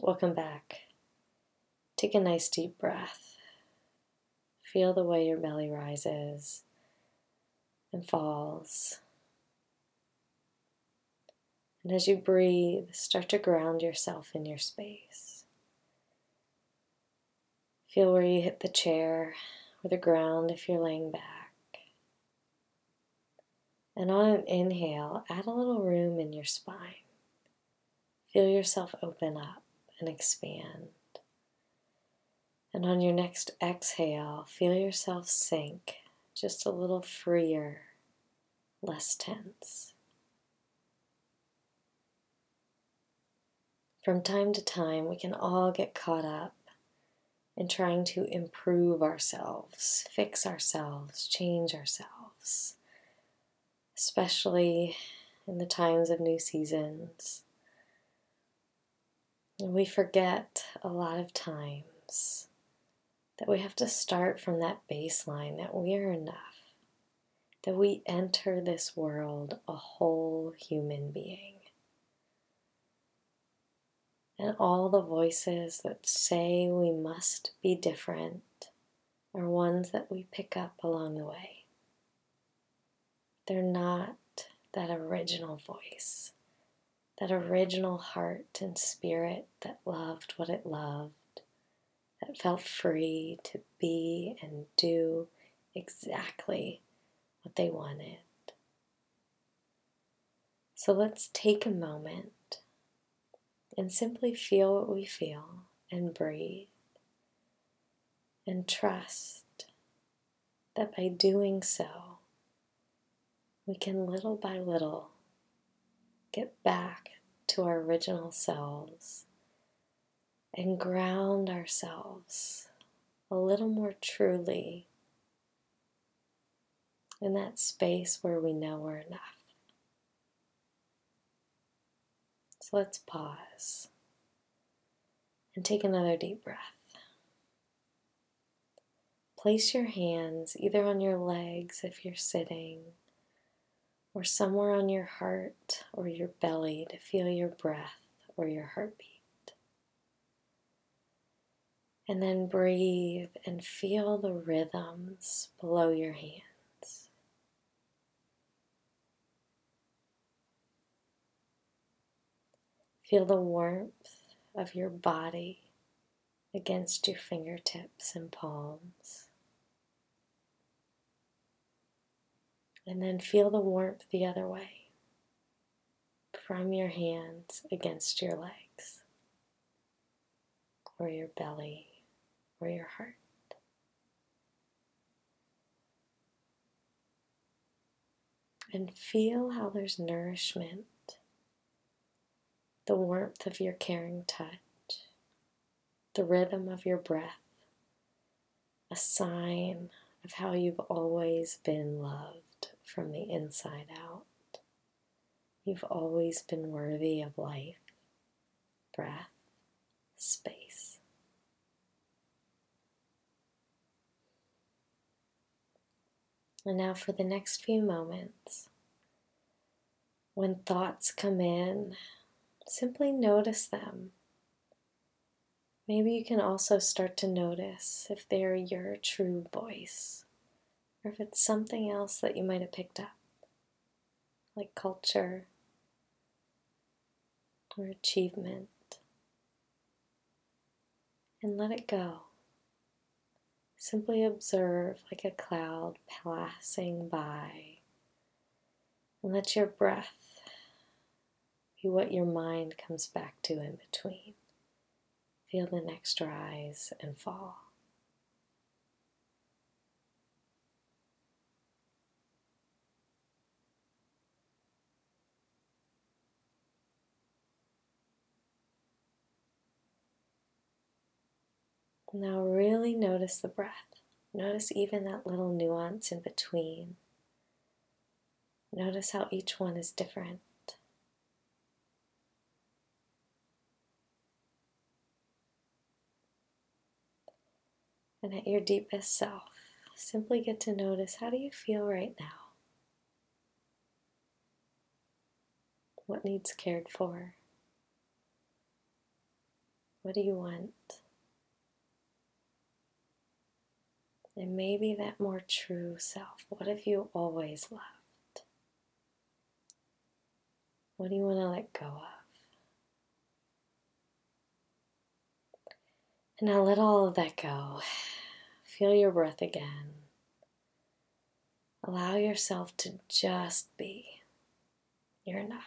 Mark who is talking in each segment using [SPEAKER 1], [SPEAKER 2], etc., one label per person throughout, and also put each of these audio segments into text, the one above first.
[SPEAKER 1] Welcome back. Take a nice deep breath. Feel the way your belly rises and falls. And as you breathe, start to ground yourself in your space. Feel where you hit the chair or the ground if you're laying back. And on an inhale, add a little room in your spine. Feel yourself open up and expand. And on your next exhale, feel yourself sink just a little freer, less tense. From time to time, we can all get caught up in trying to improve ourselves, fix ourselves, change ourselves, especially in the times of new seasons. And we forget a lot of times that we have to start from that baseline that we are enough, that we enter this world a whole human being. And all the voices that say we must be different are ones that we pick up along the way. They're not that original voice, that original heart and spirit that loved what it loved, that felt free to be and do exactly what they wanted. So let's take a moment and simply feel what we feel and breathe and trust that by doing so, we can little by little get back to our original selves and ground ourselves a little more truly in that space where we know we're enough. So let's pause and take another deep breath. Place your hands either on your legs if you're sitting, or somewhere on your heart or your belly to feel your breath or your heartbeat. And then breathe and feel the rhythms below your hands. Feel the warmth of your body against your fingertips and palms. And then feel the warmth the other way from your hands against your legs or your belly or your heart. And feel how there's nourishment the warmth of your caring touch, the rhythm of your breath, a sign of how you've always been loved from the inside out. You've always been worthy of life, breath, space. And now, for the next few moments, when thoughts come in, Simply notice them. Maybe you can also start to notice if they're your true voice or if it's something else that you might have picked up, like culture or achievement. And let it go. Simply observe like a cloud passing by and let your breath be what your mind comes back to in between. Feel the next rise and fall. Now, really notice the breath. Notice even that little nuance in between. Notice how each one is different. and at your deepest self, simply get to notice how do you feel right now? What needs cared for? What do you want? And maybe that more true self. What have you always loved? What do you want to let go of? And now let all of that go. Feel your breath again. Allow yourself to just be. You're enough.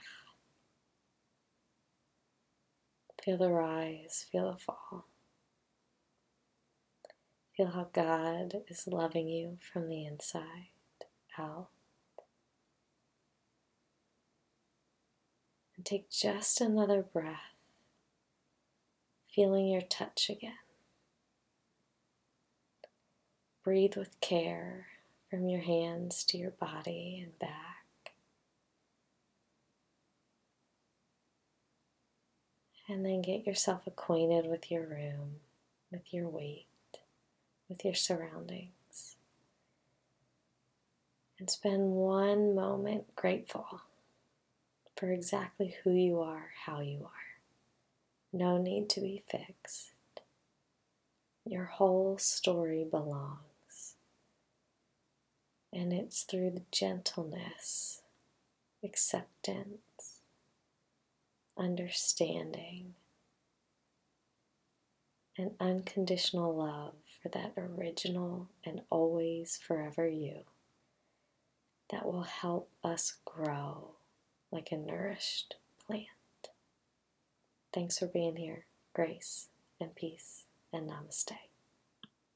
[SPEAKER 1] Feel the rise, feel the fall. Feel how God is loving you from the inside out. And take just another breath, feeling your touch again. Breathe with care from your hands to your body and back. And then get yourself acquainted with your room, with your weight with your surroundings. And spend one moment grateful for exactly who you are, how you are. No need to be fixed. Your whole story belongs. And it's through the gentleness, acceptance, understanding, and unconditional love for that original and always forever you that will help us grow like a nourished plant. Thanks for being here. Grace and peace and namaste.